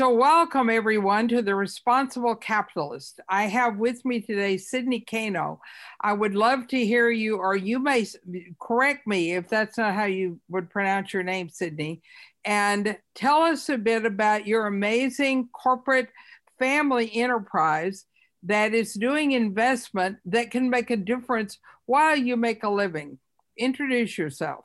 So, welcome everyone to the Responsible Capitalist. I have with me today Sydney Cano. I would love to hear you, or you may correct me if that's not how you would pronounce your name, Sydney, and tell us a bit about your amazing corporate family enterprise that is doing investment that can make a difference while you make a living. Introduce yourself.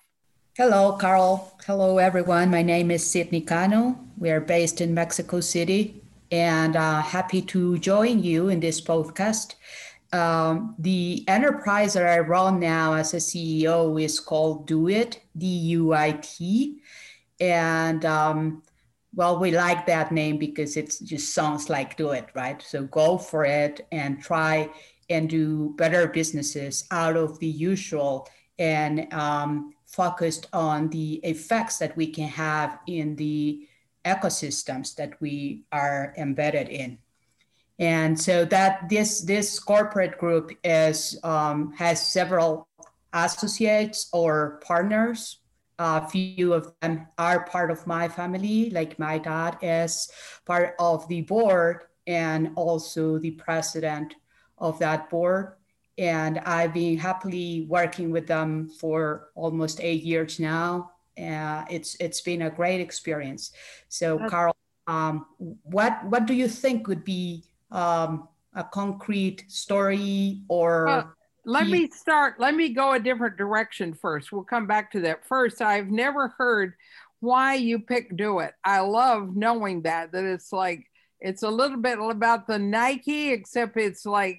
Hello, Carol. Hello, everyone. My name is Sydney Cano. We are based in Mexico City and uh, happy to join you in this podcast. Um, the enterprise that I run now as a CEO is called Do It, D U I T. And um, well, we like that name because it just sounds like do it, right? So go for it and try and do better businesses out of the usual and um, focused on the effects that we can have in the ecosystems that we are embedded in. And so that this this corporate group is um, has several associates or partners. A few of them are part of my family, like my dad is part of the board and also the president of that board and I've been happily working with them for almost eight years now. Uh, it's it's been a great experience. So, Carol, um, what what do you think would be um, a concrete story or? Uh, let me start. Let me go a different direction first. We'll come back to that. First, I've never heard why you pick do it. I love knowing that that it's like it's a little bit about the Nike, except it's like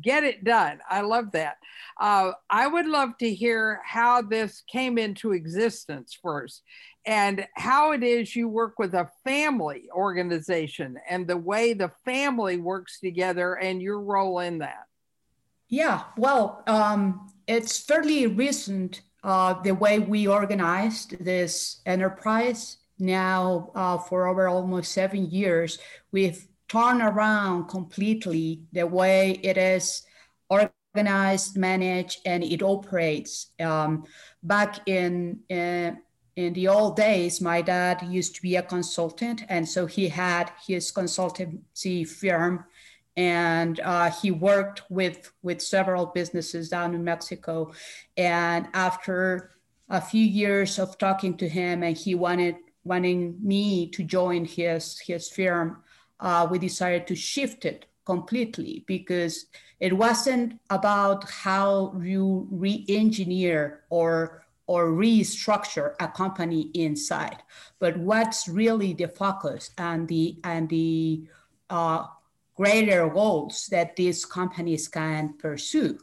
get it done. I love that. Uh, I would love to hear how this came into existence first and how it is you work with a family organization and the way the family works together and your role in that. Yeah, well, um, it's fairly recent uh, the way we organized this enterprise. Now, uh, for over almost seven years, we've turn around completely the way it is organized, managed, and it operates. Um, back in, in in the old days, my dad used to be a consultant, and so he had his consultancy firm, and uh, he worked with with several businesses down in Mexico. And after a few years of talking to him, and he wanted wanting me to join his his firm, uh, we decided to shift it completely because it wasn't about how you re-engineer or or restructure a company inside, but what's really the focus and the and the uh, greater goals that these companies can pursue.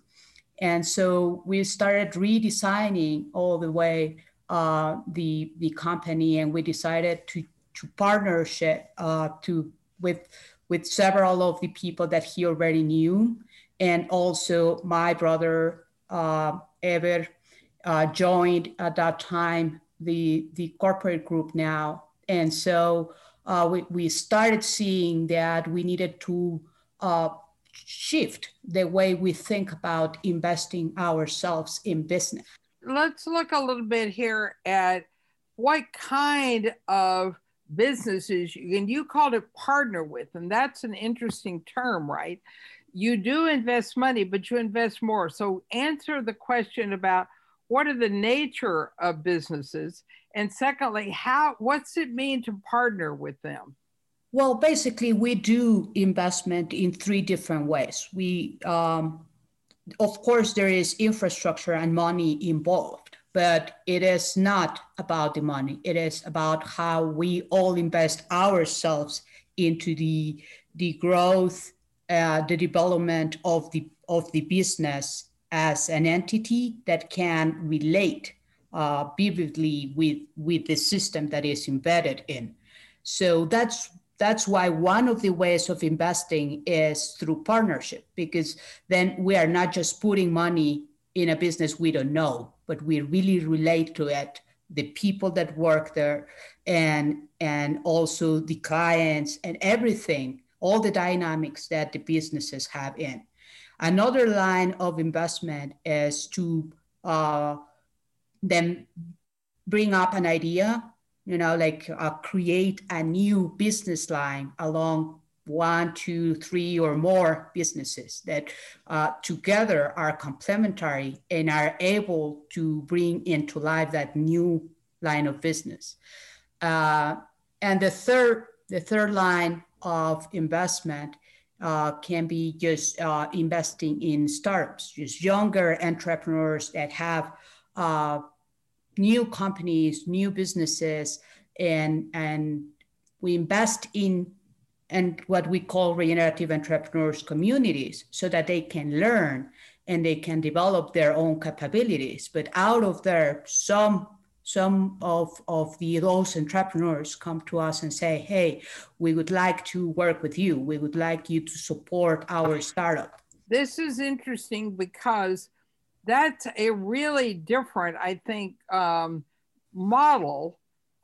And so we started redesigning all the way uh, the the company, and we decided to to partnership uh, to with with several of the people that he already knew, and also my brother uh, Ever uh, joined at that time the the corporate group now, and so uh, we we started seeing that we needed to uh, shift the way we think about investing ourselves in business. Let's look a little bit here at what kind of businesses and you called it partner with and that's an interesting term right? You do invest money but you invest more. So answer the question about what are the nature of businesses and secondly how what's it mean to partner with them? Well basically we do investment in three different ways. We um, of course there is infrastructure and money involved but it is not about the money. It is about how we all invest ourselves into the the growth, uh, the development of the of the business as an entity that can relate uh, vividly with with the system that is embedded in. So that's that's why one of the ways of investing is through partnership because then we are not just putting money in a business we don't know but we really relate to it the people that work there and and also the clients and everything all the dynamics that the businesses have in. Another line of investment is to uh, then bring up an idea you know, like uh, create a new business line along one, two, three, or more businesses that uh, together are complementary and are able to bring into life that new line of business. Uh, and the third, the third line of investment uh, can be just uh, investing in startups, just younger entrepreneurs that have uh, new companies, new businesses, and and we invest in and what we call regenerative entrepreneurs communities so that they can learn and they can develop their own capabilities. But out of there, some some of, of the those entrepreneurs come to us and say, hey, we would like to work with you. We would like you to support our startup. This is interesting because that's a really different, I think, um, model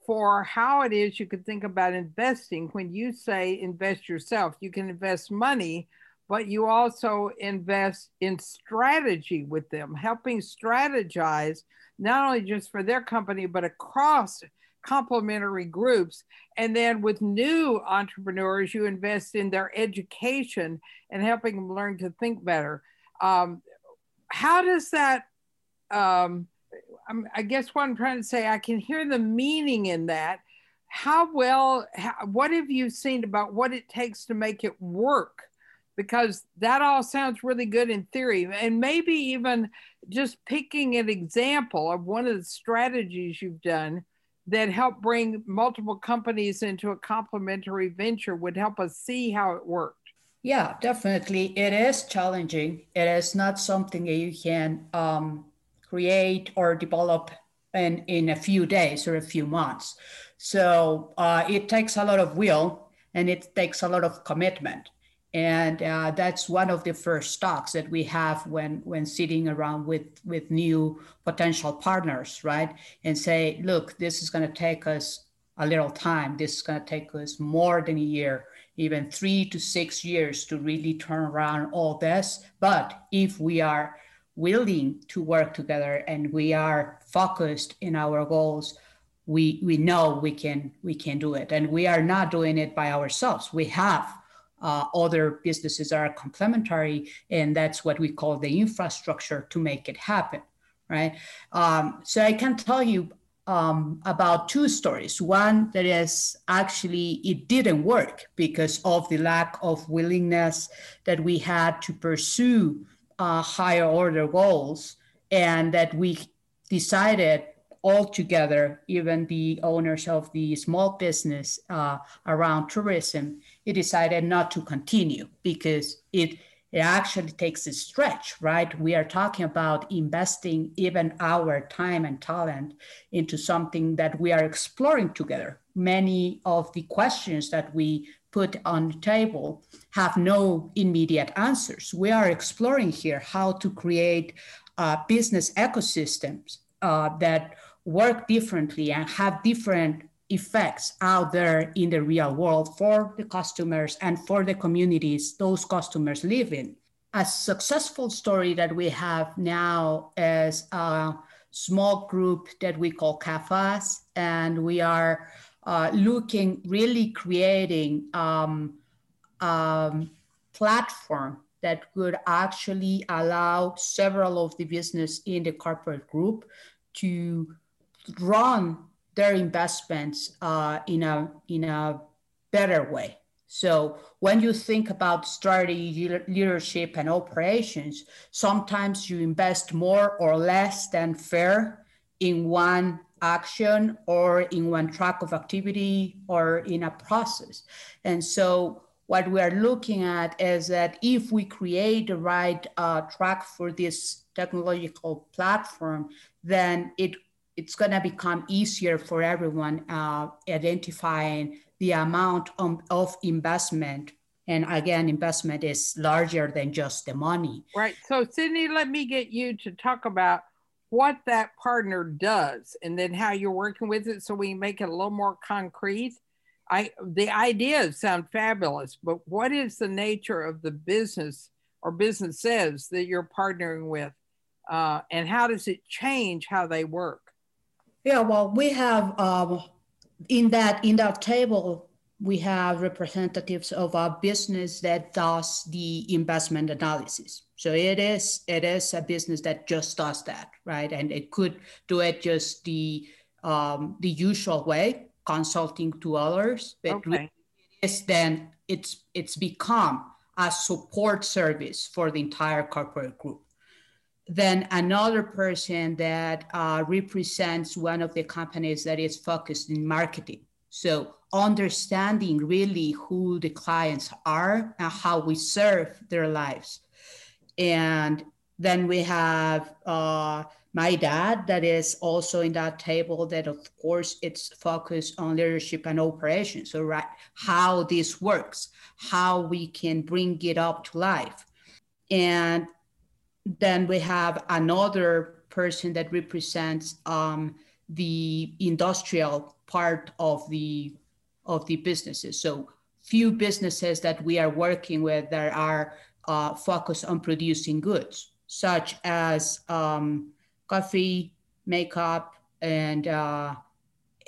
for how it is you could think about investing. When you say invest yourself, you can invest money, but you also invest in strategy with them, helping strategize not only just for their company, but across complementary groups. And then with new entrepreneurs, you invest in their education and helping them learn to think better. Um, how does that? Um, I guess what I'm trying to say, I can hear the meaning in that. How well, how, what have you seen about what it takes to make it work? Because that all sounds really good in theory. And maybe even just picking an example of one of the strategies you've done that help bring multiple companies into a complementary venture would help us see how it worked. Yeah, definitely. It is challenging. It is not something that you can um, create or develop in, in a few days or a few months. So uh, it takes a lot of will and it takes a lot of commitment. And uh, that's one of the first talks that we have when, when sitting around with, with new potential partners, right? And say, look, this is going to take us a little time. This is going to take us more than a year even three to six years to really turn around all this. But if we are willing to work together and we are focused in our goals, we we know we can we can do it, and we are not doing it by ourselves. We have uh, other businesses are complementary, and that's what we call the infrastructure to make it happen, right? Um, so I can tell you um, about two stories. One that is actually it didn't work because of the lack of willingness that we had to pursue uh, higher order goals, and that we decided all together, even the owners of the small business uh, around tourism, it decided not to continue because it it actually takes a stretch, right? We are talking about investing even our time and talent into something that we are exploring together. Many of the questions that we put on the table have no immediate answers. We are exploring here how to create uh, business ecosystems uh, that work differently and have different effects out there in the real world for the customers and for the communities those customers live in. A successful story that we have now is a small group that we call CAFAS, and we are uh, looking, really creating um, um, platform that would actually allow several of the business in the corporate group to run their investments uh, in a in a better way. So when you think about strategy, leadership, and operations, sometimes you invest more or less than fair in one action or in one track of activity or in a process. And so what we are looking at is that if we create the right uh, track for this technological platform, then it it's going to become easier for everyone uh, identifying the amount of, of investment. And again investment is larger than just the money. Right. So sydney let me get you to talk about what that partner does and then how you're working with it so we make it a little more concrete. I the ideas sound fabulous but what is the nature of the business or businesses that you're partnering with? Uh, and how does it change how they work? Yeah, well, we have um, in that in that table, we have representatives of a business that does the investment analysis. So it is it is a business that just does that, right? And it could do it just the um, the usual way, consulting to others. But okay. it's then it's it's become a support service for the entire corporate group. Then another person that uh, represents one of the companies that is focused in marketing. So understanding really who the clients are and how we serve their lives. And then we have uh, my dad that is also in that table that of course it's focused on leadership and operations so right how this works how we can bring it up to life. And then we have another person that represents um, the industrial part of the of the businesses. So few businesses that we are working with that are uh, focused on producing goods such as um, coffee, makeup, and uh,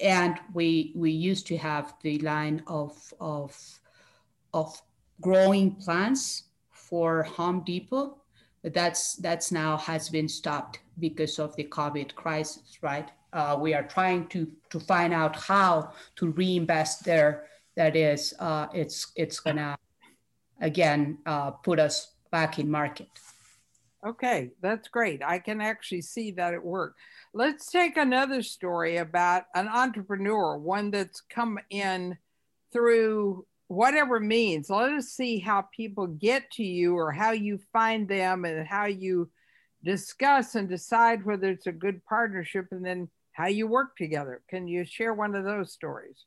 and we we used to have the line of of of growing plants for Home Depot, but that's that's now has been stopped because of the COVID crisis, right? Uh, we are trying to to find out how to reinvest there. That is, uh, it's it's gonna again uh, put us back in market. Okay, that's great. I can actually see that it work. Let's take another story about an entrepreneur, one that's come in through whatever means. Let us see how people get to you or how you find them and how you discuss and decide whether it's a good partnership and then how you work together. Can you share one of those stories?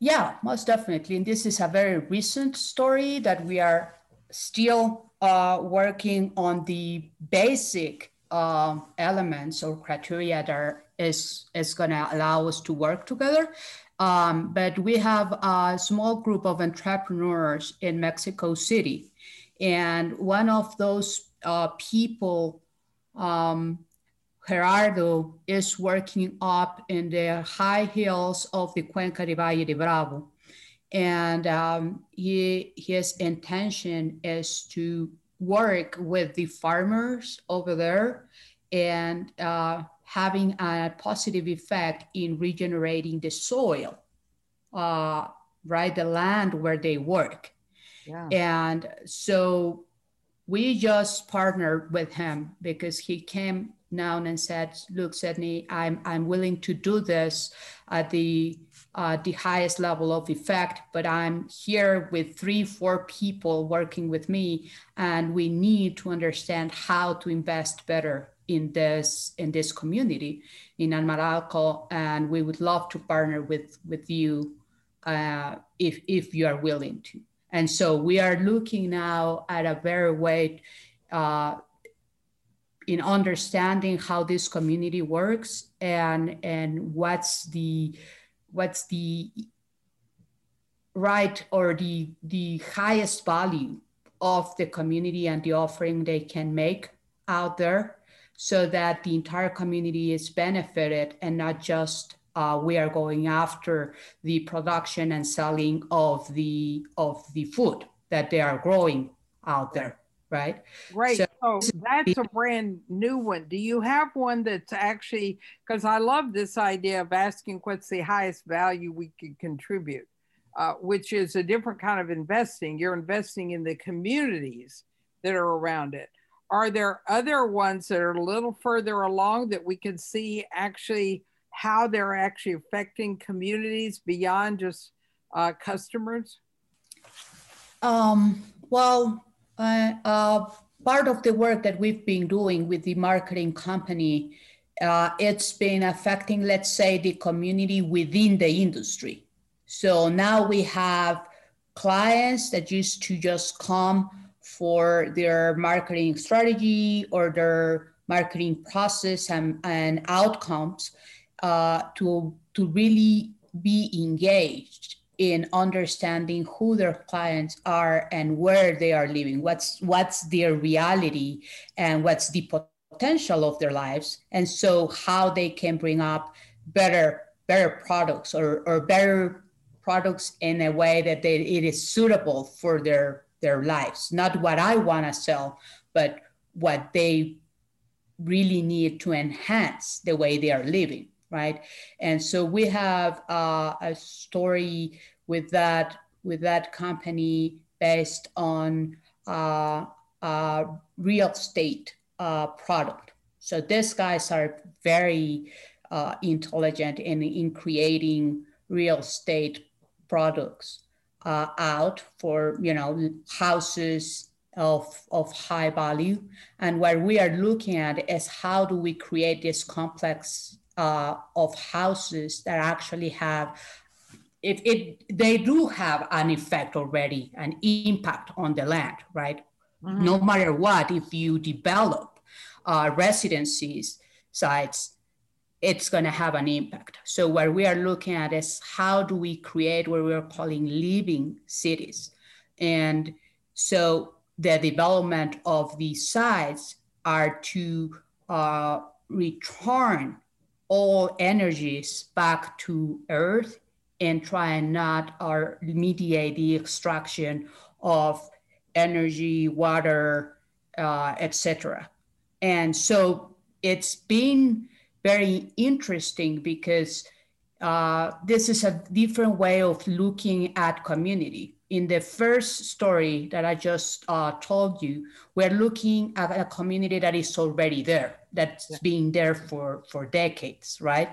Yeah, most definitely. And this is a very recent story that we are still uh, working on the basic uh, elements or criteria that that is, is going to allow us to work together. Um, but we have a small group of entrepreneurs in Mexico City. And one of those uh, people, um, Gerardo, is working up in the high hills of the Cuenca de Valle de Bravo and um, he, his intention is to work with the farmers over there and uh, having a positive effect in regenerating the soil, uh, right? The land where they work. Yeah. And so we just partnered with him because he came down and said, "Look, Sydney, I'm I'm willing to do this at the uh, the highest level of effect, but I'm here with three, four people working with me, and we need to understand how to invest better in this in this community in Amanalco, and we would love to partner with with you uh, if if you are willing to." And so we are looking now at a very way uh, in understanding how this community works and and what's the what's the right or the the highest value of the community and the offering they can make out there so that the entire community is benefited and not just uh, we are going after the production and selling of the of the food that they are growing out there right? Right. So, oh that's a brand new one. Do you have one that's actually because i love this idea of asking what's the highest value we could contribute uh, which is a different kind of investing. You're investing in the communities that are around it. Are there other ones that are a little further along that we can see actually how they're actually affecting communities beyond just uh, customers? Um, well, uh, uh, part of the work that we've been doing with the marketing company, uh, it's been affecting, let's say, the community within the industry. So now we have clients that used to just come for their marketing strategy or their marketing process and, and outcomes uh, to, to really be engaged in understanding who their clients are and where they are living. What's what's their reality and what's the potential of their lives. And so how they can bring up better better products or, or better products in a way that they, it is suitable for their their lives. Not what i want to sell but what they really need to enhance the way they are living right and so we have uh, a story with that with that company based on uh, real estate uh, product so these guys are very uh, intelligent in, in creating real estate products uh, out for you know houses of, of high value. And what we are looking at is how do we create this complex uh, of houses that actually have it, it they do have an effect already, an impact on the land, right? Mm-hmm. No matter what, if you develop uh, residencies sites, it's going to have an impact. So what we are looking at is how do we create what we're calling living cities, and so the development of these sites are to uh, return all energies back to earth and try and not or mediate the extraction of energy, water, uh, etc. And so it's been very interesting because uh, this is a different way of looking at community in the first story that I just uh, told you, we're looking at a community that is already there, that's yeah. been there for, for decades, right?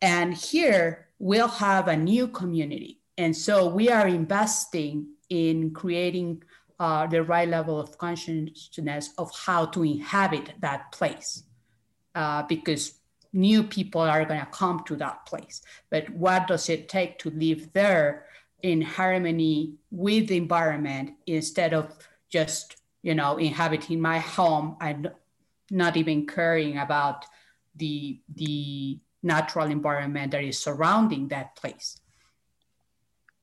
And here we'll have a new community. And so we are investing in creating uh, the right level of consciousness of how to inhabit that place. Uh, because new people are going to come to that place. But what does it take to live there in harmony with the environment instead of just you know inhabiting my home and not even caring about the the natural environment that is surrounding that place.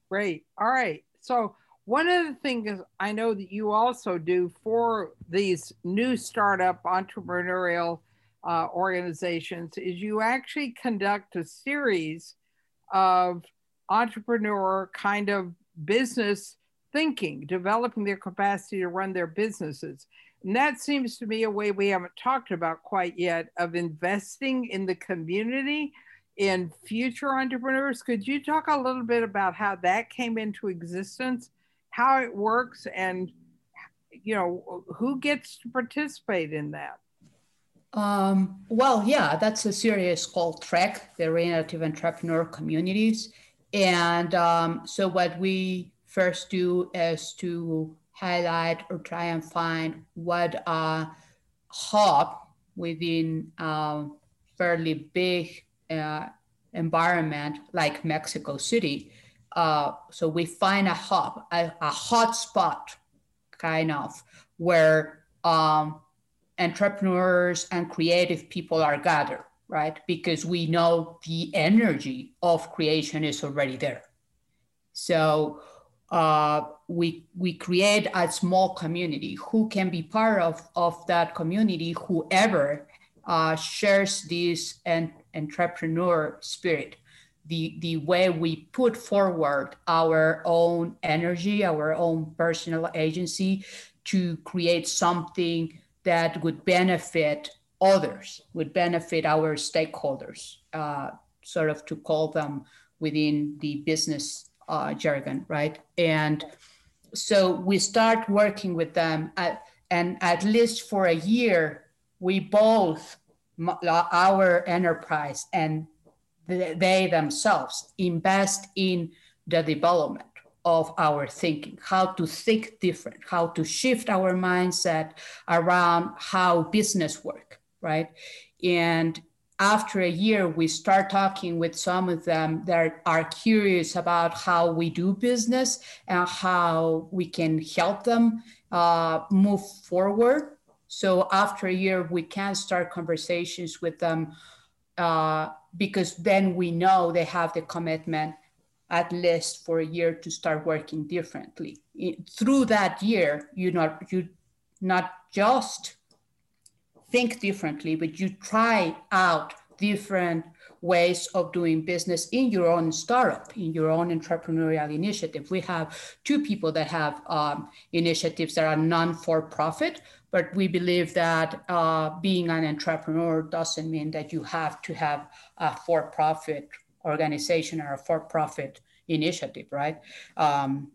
Great. All right. So one of the things i know that you also do for these new startup entrepreneurial uh, organizations is you actually conduct a series of entrepreneur kind of business thinking, developing their capacity to run their businesses. And that seems to me a way we haven't talked about quite yet of investing in the community in future entrepreneurs. Could you talk a little bit about how that came into existence, how it works, and you know who gets to participate in that? Um, well, yeah, that's a series called Trek, the Regenerative Entrepreneur Communities. And um, so what we first do is to highlight or try and find what a hub within a fairly big uh, environment like Mexico City. Uh, so we find a hub, a, a hot spot, kind of, where um, entrepreneurs and creative people are gathered right? Because we know the energy of creation is already there. So uh, we we create a small community who can be part of, of that community, whoever uh, shares this entrepreneur spirit. The, the way we put forward our own energy, our own personal agency to create something that would benefit others would benefit our stakeholders, uh, sort of to call them within the business uh, jargon, right? And so we start working with them, at, and at least for a year, we both, our enterprise and they themselves, invest in the development of our thinking, how to think different, how to shift our mindset around how business work right? And after a year, we start talking with some of them that are curious about how we do business and how we can help them uh, move forward. So after a year, we can start conversations with them uh, because then we know they have the commitment at least for a year to start working differently. through that year, you not you not just think differently, but you try out different ways of doing business in your own startup, in your own entrepreneurial initiative. We have two people that have um, initiatives that are non for profit, but we believe that uh, being an entrepreneur doesn't mean that you have to have a for profit organization or a for profit initiative, right? Um,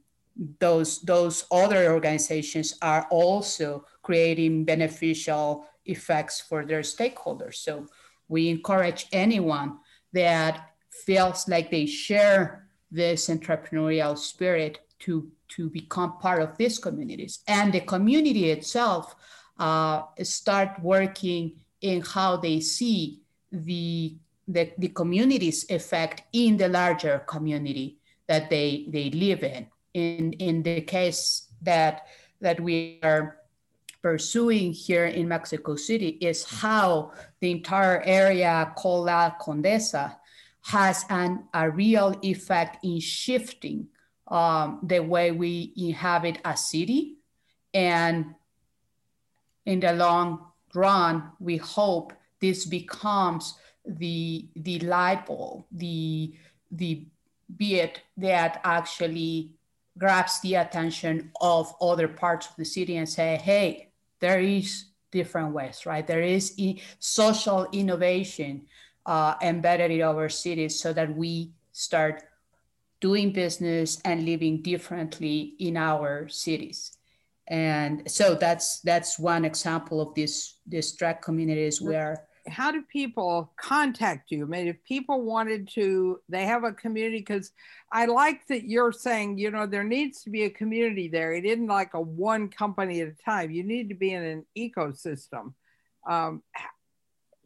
those, those other organizations are also creating beneficial effects for their stakeholders. So we encourage anyone that feels like they share this entrepreneurial spirit to, to become part of these communities. And the community itself uh, start working in how they see the, the, the community's effect in the larger community that they, they live in. In, in the case that, that we are pursuing here in Mexico City is how the entire area called La Condesa has an, a real effect in shifting um, the way we inhabit a city. And in the long run, we hope this becomes the, the light bulb, the, the bit that actually grabs the attention of other parts of the city and say, hey, there is different ways, right? There is e- social innovation uh, embedded in our cities so that we start doing business and living differently in our cities. And so that's that's one example of this this track communities where how do people contact you? I mean, if people wanted to, they have a community because I like that you're saying, you know, there needs to be a community there. It isn't like a one company at a time. You need to be in an ecosystem. Um,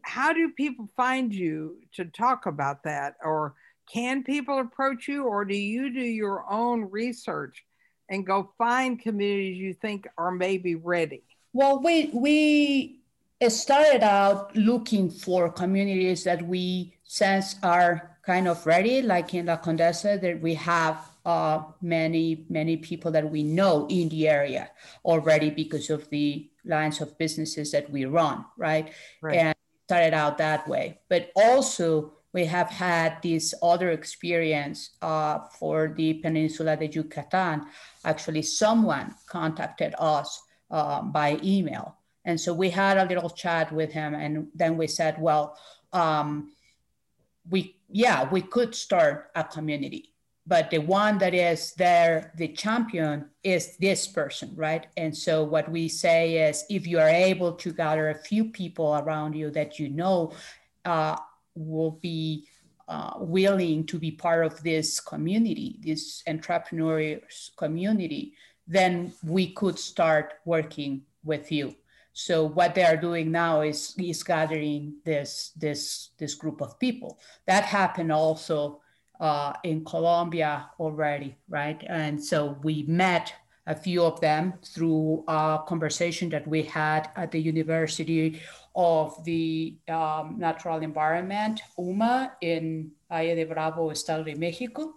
how do people find you to talk about that? Or can people approach you, or do you do your own research and go find communities you think are maybe ready? Well, we we started out looking for communities that we sense are kind of ready, like in La Condesa, that we have uh, many, many people that we know in the area already because of the lines of businesses that we run, right? right. And started out that way. But also, we have had this other experience uh, for the Peninsula de Yucatan. Actually, someone contacted us uh, by email and so we had a little chat with him, and then we said, well, um, we yeah, we could start a community, but the one that is there, the champion is this person, right? And so what we say is, if you are able to gather a few people around you that you know uh, will be uh, willing to be part of this community, this entrepreneurial community, then we could start working with you. So what they are doing now is is gathering this this this group of people. That happened also uh, in Colombia already, right? And so we met a few of them through a conversation that we had at the University of the um, Natural Environment, UMA, in Valle de Bravo, Estado de Mexico.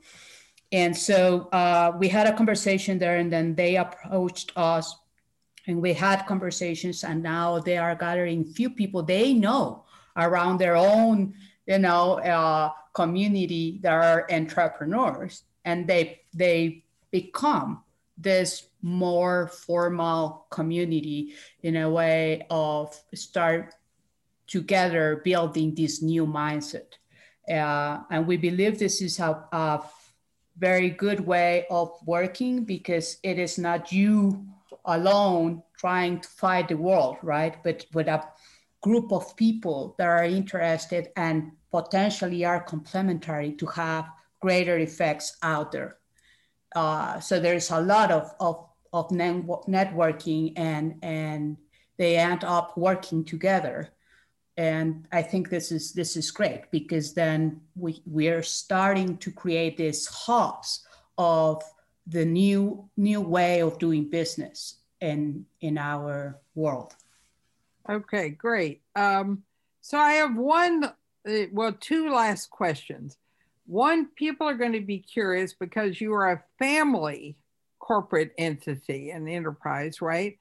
And so uh, we had a conversation there, and then they approached us and we had conversations and now they are gathering few people they know around their own you know uh, community that are entrepreneurs. And they they become this more formal community in a way of start together building this new mindset. Uh, and we believe this is a, a very good way of working because it is not you alone trying to fight the world, right? But with a group of people that are interested and potentially are complementary to have greater effects out there. Uh, so there's a lot of, of, of networking and, and they end up working together. And I think this is this is great because then we, we are starting to create these hubs of the new new way of doing business in in our world. Okay, great. Um, so I have one, uh, well, two last questions. One, people are going to be curious because you are a family corporate entity and enterprise, right?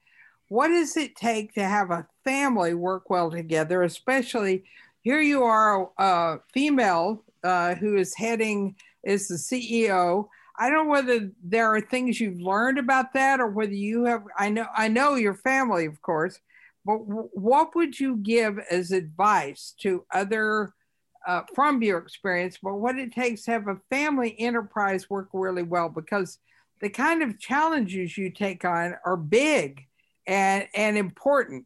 What does it take to have a family work well together, especially here you are, a female uh, who is heading, is the CEO. I don't know whether there are things you've learned about that or whether you have, I know, I know your family, of course, but what would you give as advice to other, uh, from your experience, but what it takes to have a family enterprise work really well? Because the kind of challenges you take on are big and, and important.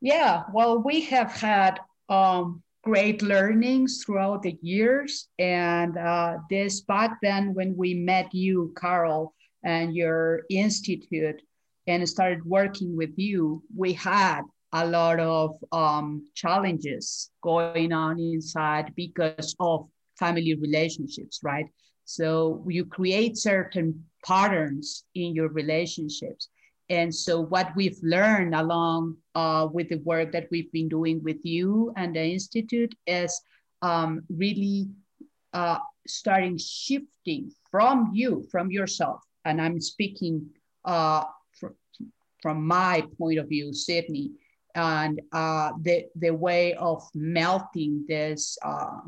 Yeah, well, we have had um, great learnings throughout the years. And uh, this back then, when we met you, Carol, and your institute, and started working with you, we had a lot of um, challenges going on inside because of family relationships, right? So you create certain patterns in your relationships. And so what we've learned along uh, with the work that we've been doing with you and the Institute is um, really uh, starting shifting from you, from yourself. And I'm speaking uh, fr- from my point of view, Sydney, and uh, the, the way of melting this uh,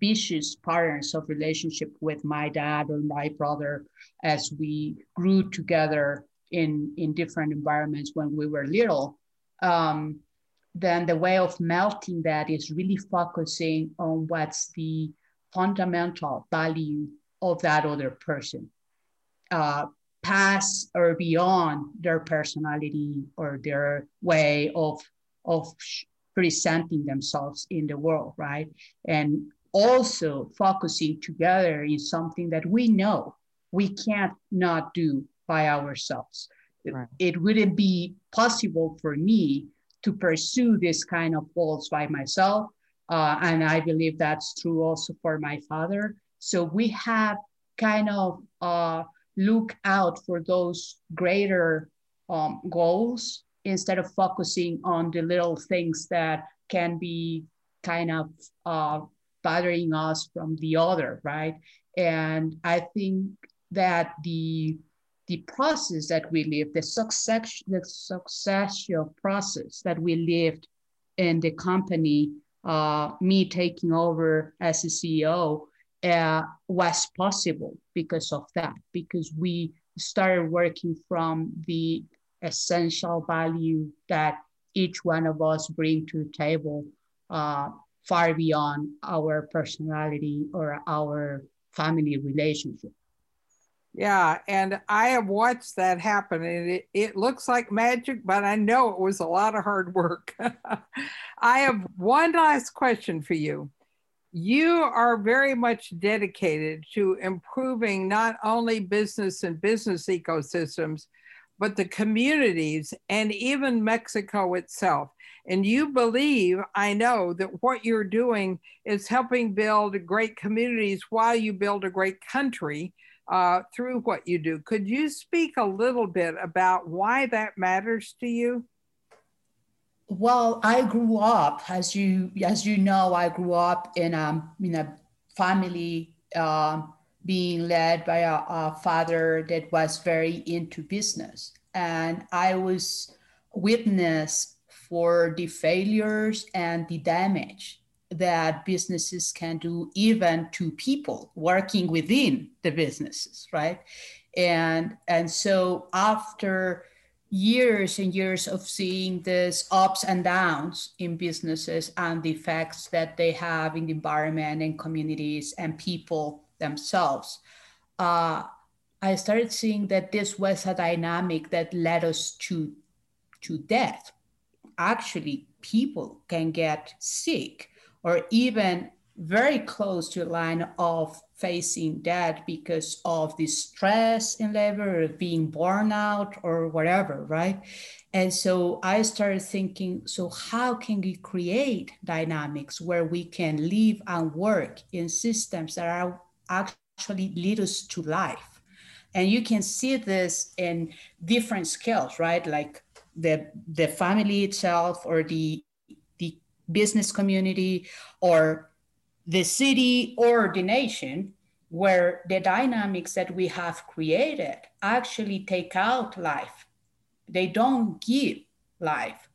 vicious patterns of relationship with my dad or my brother as we grew together in in different environments when we were little um, then the way of melting that is really focusing on what's the fundamental value of that other person uh, past or beyond their personality or their way of of presenting themselves in the world right? And also focusing together in something that we know we can't not do by ourselves. Right. It wouldn't be possible for me to pursue this kind of goals by myself. Uh, and I believe that's true also for my father. So we have kind of uh, look out for those greater um, goals instead of focusing on the little things that can be kind of uh, bothering us from the other, right? And I think that the the process that we lived, the success, the successful process that we lived in the company, uh, me taking over as a CEO, uh, was possible because of that, because we started working from the essential value that each one of us bring to the table uh, far beyond our personality or our family relationship. Yeah, and I have watched that happen, and it, it looks like magic, but I know it was a lot of hard work. I have one last question for you. You are very much dedicated to improving not only business and business ecosystems, but the communities and even Mexico itself. And you believe, I know, that what you're doing is helping build great communities while you build a great country uh, through what you do. Could you speak a little bit about why that matters to you? Well, I grew up, as you as you know, I grew up in a in a family uh, being led by a, a father that was very into business, and I was witness for the failures and the damage that businesses can do even to people working within the businesses right? And and so after years and years of seeing this ups and downs in businesses and the effects that they have in the environment and communities and people themselves uh, i started seeing that this was a dynamic that led us to to death. Actually people can get sick or even very close to the line of facing death because of the stress in labor or being burnout or whatever, right? And so I started thinking, so how can we create dynamics where we can live and work in systems that are actually lead us to life? And you can see this in different scales, right? Like the the family itself or the business community or the city or the nation where the dynamics that we have created actually take out life. They don't give life.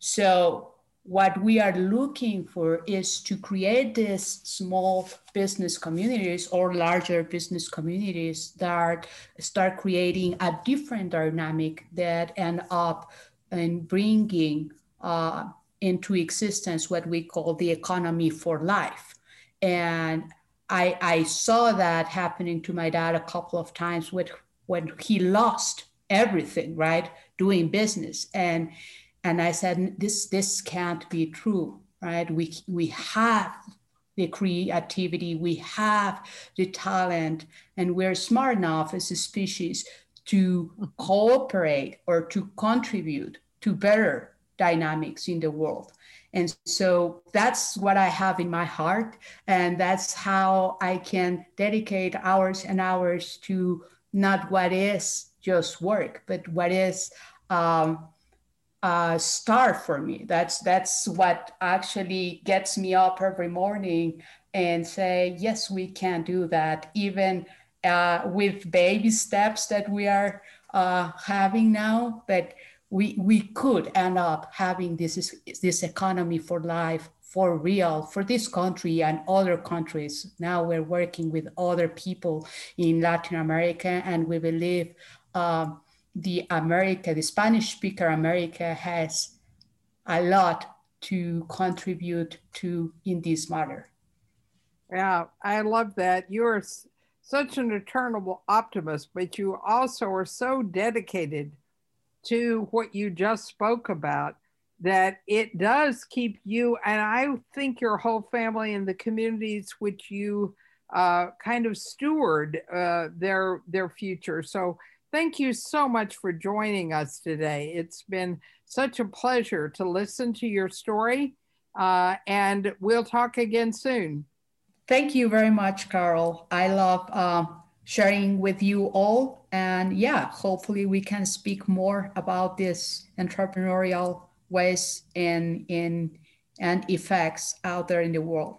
So what we are looking for is to create these small business communities or larger business communities that start creating a different dynamic that end up in bringing uh, into existence what we call the economy for life. And I, I saw that happening to my dad a couple of times with, when he lost everything, right, doing business. And and I said, this, this can't be true, right? We, we have the creativity, we have the talent, and we're smart enough as a species to cooperate or to contribute to better dynamics in the world. And so that's what I have in my heart. And that's how I can dedicate hours and hours to not what is just work, but what is um, uh, star for me. That's that's what actually gets me up every morning and say, yes, we can do that, even uh, with baby steps that we are uh, having now. But we we could end up having this this economy for life for real for this country and other countries. Now we're working with other people in Latin America, and we believe. Um, the America, the Spanish speaker America has a lot to contribute to in this matter. Yeah, I love that. You're such an eternal optimist, but you also are so dedicated to what you just spoke about that it does keep you and I think your whole family and the communities which you uh, kind of steward uh, their their future. So Thank you so much for joining us today. It's been such a pleasure to listen to your story, uh, and we'll talk again soon. Thank you very much, Carol. I love uh, sharing with you all. And yeah, hopefully we can speak more about this entrepreneurial ways and, in, and effects out there in the world.